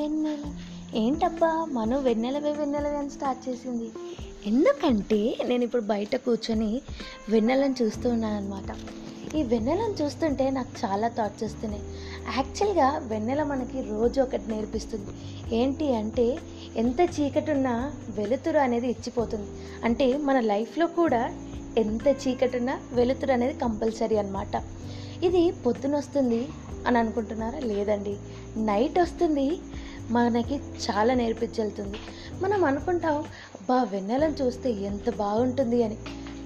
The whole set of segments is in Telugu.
వెన్నెల ఏంటబ్బా మను వెన్నెలవే వెన్నెలవే అని స్టార్ట్ చేసింది. ఎందుకంటే నేను ఇప్పుడు బయట కూర్చొని వెన్నెలను చూస్తూ ఉన్నాను అనమాట ఈ వెన్నెలను చూస్తుంటే నాకు చాలా థాట్స్ వస్తున్నాయి. యాక్చువల్గా వెన్నెల మనకి రోజు ఒకటి నేర్పిస్తుంది. ఏంటి అంటే ఎంత చీకటి ఉన్నా వెలుతురు అనేది ఇచ్చిపోతుంది. అంటే మన లైఫ్లో కూడా ఎంత చీకటి ఉన్నా వెలుతురు అనేది కంపల్సరీ అనమాట ఇది పొద్దున వస్తుంది అని అనుకుంటున్నారా? లేదండి. నైట్ వస్తుంది మనకి చాలా నేర్పించెళ్తుంది. మనం అనుకుంటాం బా వెన్నెలను చూస్తే ఎంత బాగుంటుంది అని.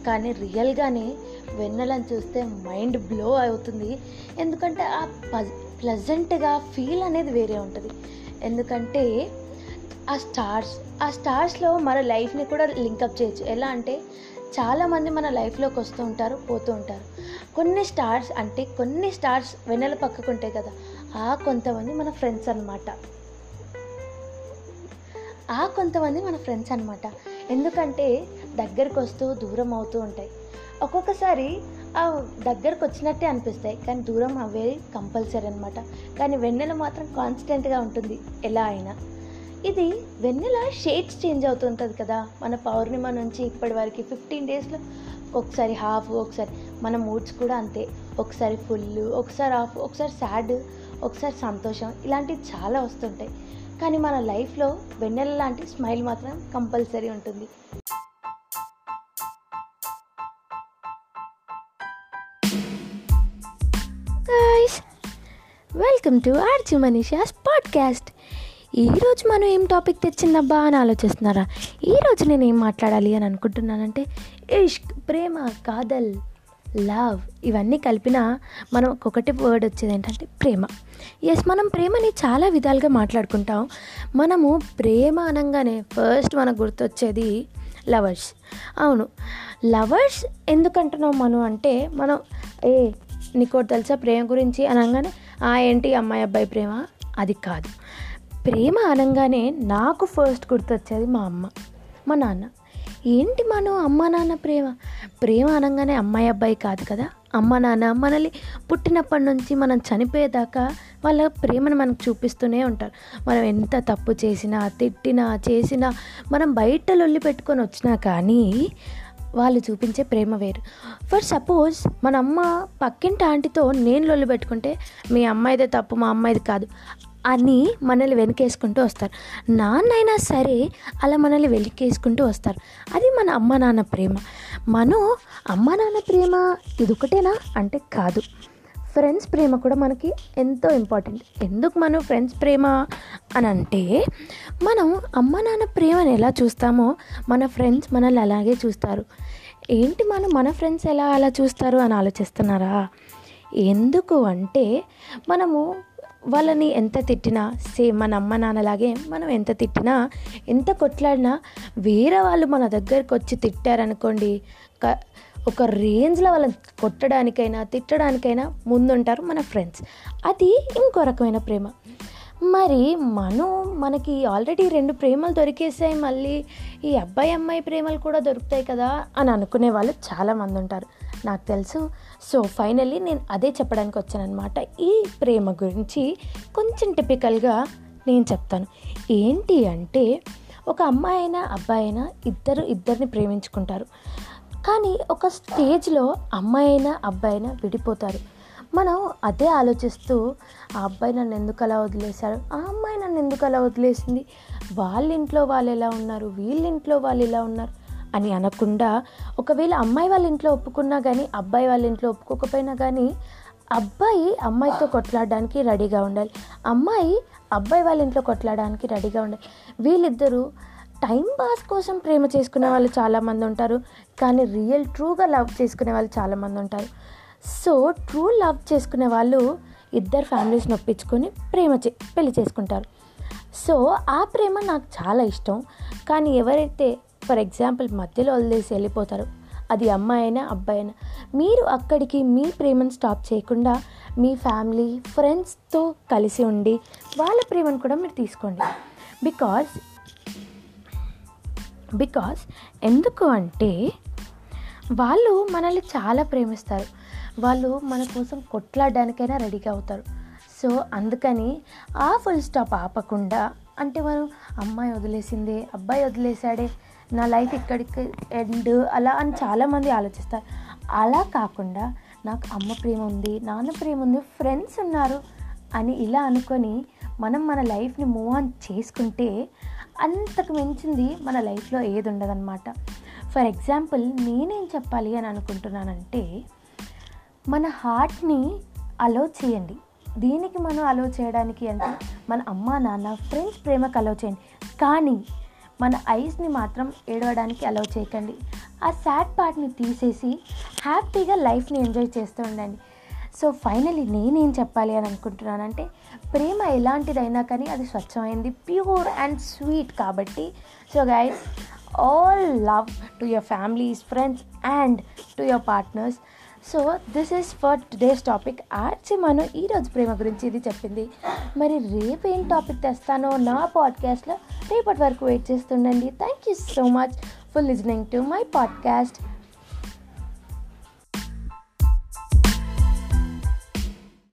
కానీ రియల్గానే వెన్నెలను చూస్తే మైండ్ బ్లో అవుతుంది. ఎందుకంటే ఆ ప్లజెంట్గా ఫీల్ అనేది వేరే ఉంటుంది. ఎందుకంటే ఆ స్టార్స్ ఆ స్టార్స్లో మన లైఫ్ని కూడా లింకప్ చేయొచ్చు. ఎలా అంటే చాలామంది మన లైఫ్లోకి వస్తూ ఉంటారు పోతూ ఉంటారు. కొన్ని స్టార్స్ అంటే కొన్ని స్టార్స్ వెన్నెల పక్కకు ఉంటాయి కదా ఆ కొంతమంది మన ఫ్రెండ్స్ అనమాట ఆ కొంతమంది మన ఫ్రెండ్స్ అనమాట ఎందుకంటే దగ్గరకు వస్తూ దూరం అవుతూ ఉంటాయి. ఒక్కొక్కసారి ఆ దగ్గరకు వచ్చినట్టే అనిపిస్తాయి. కానీ దూరం అవే కంపల్సరీ అనమాట కానీ వెన్నెల మాత్రం కాన్స్టెంట్గా ఉంటుంది. ఎలా అయినా. ఇది వెన్నెల షేడ్స్ చేంజ్ అవుతుంటుంది కదా. మన పౌర్ణిమ నుంచి ఇప్పటి వరకు ఫిఫ్టీన్ డేస్లో ఒకసారి హాఫ్ ఒకసారి మన మూడ్స్ కూడా అంతే. ఒకసారి ఫుల్ ఒకసారి హాఫ్ ఒకసారి సాడ్ ఒకసారి సంతోషం. ఇలాంటివి చాలా వస్తుంటాయి. కానీ మన లైఫ్లో వెన్నెల లాంటి స్మైల్ మాత్రం కంపల్సరీ ఉంటుంది. Guys welcome to Archi Manisha's podcast ఈరోజు మనం ఏం టాపిక్ తెచ్చిందబ్బా అని ఆలోచిస్తున్నారా? ఈరోజు నేను ఏం మాట్లాడాలి అని అనుకుంటున్నానంటే ఇష్క్ ప్రేమ కాదల్. లవ్ ఇవన్నీ కలిపిన మనం ఒకటి వర్డ్ వచ్చేది ఏంటంటే ప్రేమ. ఎస్ మనం ప్రేమని చాలా విధాలుగా మాట్లాడుకుంటాం. మనము ప్రేమ అనగానే ఫస్ట్ మనకు గుర్తొచ్చేది లవర్స్ అవును. లవర్స్ ఎందుకంటున్నాం మనం అంటే మనం ఏ నీకోటి తెలుసా ప్రేమ గురించి అనగానే ఆ ఏంటి అమ్మాయి అబ్బాయి ప్రేమ? అది కాదు. ప్రేమ అనగానే నాకు ఫస్ట్ గుర్తొచ్చేది మా అమ్మ మా నాన్న. ఏంటి మనం అమ్మ నాన్న ప్రేమ? ప్రేమ అనగానే అమ్మాయి అబ్బాయి కాదు కదా? అమ్మ నాన్న మనల్ని పుట్టినప్పటి నుంచి మనం చనిపోయేదాకా వాళ్ళ ప్రేమను మనకు చూపిస్తూనే ఉంటారు. మనం ఎంత తప్పు చేసినా తిట్టినా చేసినా మనం బయట లొల్లి పెట్టుకొని వచ్చినా కానీ వాళ్ళు చూపించే ప్రేమ వేరు. ఫర్ సపోజ్ మన అమ్మ పక్కింటి ఆంటీతో నేను లొల్లి పెట్టుకుంటే మీ అమ్మాయిదే తప్పు మా అమ్మాయిది కాదు. అని మనల్ని వెనకేసుకుంటూ వస్తారు. నాన్నైనా సరే అలా మనల్ని వెనకేసుకుంటూ వస్తారు. అది మన అమ్మ నాన్న ప్రేమ. మనం అమ్మ నాన్న ప్రేమ ఇది ఒకటేనా అంటే కాదు. ఫ్రెండ్స్ ప్రేమ కూడా మనకి ఎంతో ఇంపార్టెంట్. ఎందుకు మనం ఫ్రెండ్స్ ప్రేమ అని అంటే మనం అమ్మ నాన్న ప్రేమను ఎలా చూస్తామో మన ఫ్రెండ్స్ మనల్ని అలాగే చూస్తారు. ఏంటి మనం మన ఫ్రెండ్స్ ఎలా అలా చూస్తారు అని ఆలోచిస్తున్నారా? ఎందుకు అంటే మనము వాళ్ళని ఎంత తిట్టినా సేమ్ మన అమ్మ నాన్నలాగే మనం ఎంత తిట్టినా ఎంత కొట్లాడినా వేరే వాళ్ళు మన దగ్గరకు వచ్చి తిట్టారనుకోండి క ఒక రేంజ్లో వాళ్ళని కొట్టడానికైనా తిట్టడానికైనా ముందుంటారు మన ఫ్రెండ్స్. అది ఇంకో రకమైన ప్రేమ. మరి మనం మనకి ఆల్రెడీ రెండు ప్రేమలు దొరికేసాయి మళ్ళీ ఈ అబ్బాయి అమ్మాయి ప్రేమలు కూడా దొరుకుతాయి కదా అని అనుకునే వాళ్ళు చాలామంది ఉంటారు నాకు తెలుసు. సో ఫైనల్లీ నేను అదే చెప్పడానికి వచ్చానమాట ఈ ప్రేమ గురించి కొంచెం టిపికల్గా నేను చెప్తాను. ఏంటి అంటే ఒక అమ్మాయి అయినా అబ్బాయి అయినా ఇద్దరు ఇద్దరిని ప్రేమించుకుంటారు. కానీ ఒక స్టేజ్లో అమ్మాయి అయినా అబ్బాయి అయినా విడిపోతారు. మనం అదే ఆలోచిస్తూ ఆ అబ్బాయి నన్ను ఎందుకు అలా వదిలేశారు? ఆ అమ్మాయి నన్ను ఎందుకు అలా వదిలేసింది? వాళ్ళ ఇంట్లో వాళ్ళు ఎలా ఉన్నారు? వీళ్ళ ఇంట్లో వాళ్ళు ఎలా ఉన్నారు? అని అనకుండా ఒకవేళ అమ్మాయి వాళ్ళ ఇంట్లో ఒప్పుకున్నా కానీ అబ్బాయి వాళ్ళ ఇంట్లో ఒప్పుకోకపోయినా కానీ అబ్బాయి అమ్మాయితో కొట్లాడడానికి రెడీగా ఉండాలి. అమ్మాయి అబ్బాయి వాళ్ళ ఇంట్లో కొట్లాడడానికి రెడీగా ఉండాలి. వీళ్ళిద్దరూ టైం పాస్ కోసం ప్రేమ చేసుకునే వాళ్ళు చాలామంది ఉంటారు. కానీ రియల్ ట్రూగా లవ్ చేసుకునే వాళ్ళు చాలామంది ఉంటారు. సో ట్రూ లవ్ చేసుకునే వాళ్ళు ఇద్దరు ఫ్యామిలీస్ నొప్పించుకొని ప్రేమ చే పెళ్ళి చేసుకుంటారు. సో ఆ ప్రేమ నాకు చాలా ఇష్టం. కానీ ఎవరైతే ఫర్ ఎగ్జాంపుల్ మధ్యలో వదిలేసి వెళ్ళిపోతారు. అది అమ్మాయి అయినా అబ్బాయి అయినా మీరు అక్కడికి మీ ప్రేమను స్టాప్ చేయకుండా మీ ఫ్యామిలీ ఫ్రెండ్స్తో కలిసి ఉండి వాళ్ళ ప్రేమను కూడా మీరు తీసుకోండి. బికాజ్ బికాస్ ఎందుకు అంటే వాళ్ళు మనల్ని చాలా ప్రేమిస్తారు. వాళ్ళు మన కోసం కొట్లాడడానికైనా రెడీగా అవుతారు. సో సో అందుకని ఆ ఫుల్ స్టాప్ ఆపకుండా అంటే మనం అమ్మాయి వదిలేసిందే అబ్బాయి వదిలేశాడే నా లైఫ్ ఇక్కడికి ఎండ్ అలా అని చాలామంది ఆలోచిస్తారు. అలా కాకుండా నాకు అమ్మ ప్రేమ ఉంది నాన్న ప్రేమ ఉంది ఫ్రెండ్స్ ఉన్నారు అని ఇలా అనుకొని మనం మన లైఫ్ని మూవ్ ఆన్ చేసుకుంటే అంతకు మించింది మన లైఫ్లో ఏది ఉండదన్నమాట. ఫర్ ఎగ్జాంపుల్ నేనేం చెప్పాలి అని అనుకుంటున్నానంటే మన హార్ట్ని అలో చేయండి. దీనికి మనం అలో చేయడానికి అంటే మన అమ్మ నాన్న ఫ్రెండ్స్ ప్రేమకు అలో చేయండి. కానీ మన ఐస్ని మాత్రం ఏడవడానికి అలో చేయకండి. ఆ సాడ్ పార్ట్ని తీసేసి హ్యాపీగా లైఫ్ని ఎంజాయ్ చేస్తూ ఉండండి. సో ఫైనలీ నేనేం చెప్పాలి అని అనుకుంటున్నానంటే ప్రేమ ఎలాంటిదైనా కానీ అది స్వచ్ఛమైంది ప్యూర్ అండ్ స్వీట్ కాబట్టి. So guys all love to your families friends and to your partners so this is for today's topic Archi మనం ఈరోజు ప్రేమ గురించి ఇది చెప్పింది. మరి రేపు ఏం టాపిక్ తెస్తానో నా పాడ్కాస్ట్లో రేపటి వరకు wait చేస్తుండండి. Thank you so much for listening to my podcast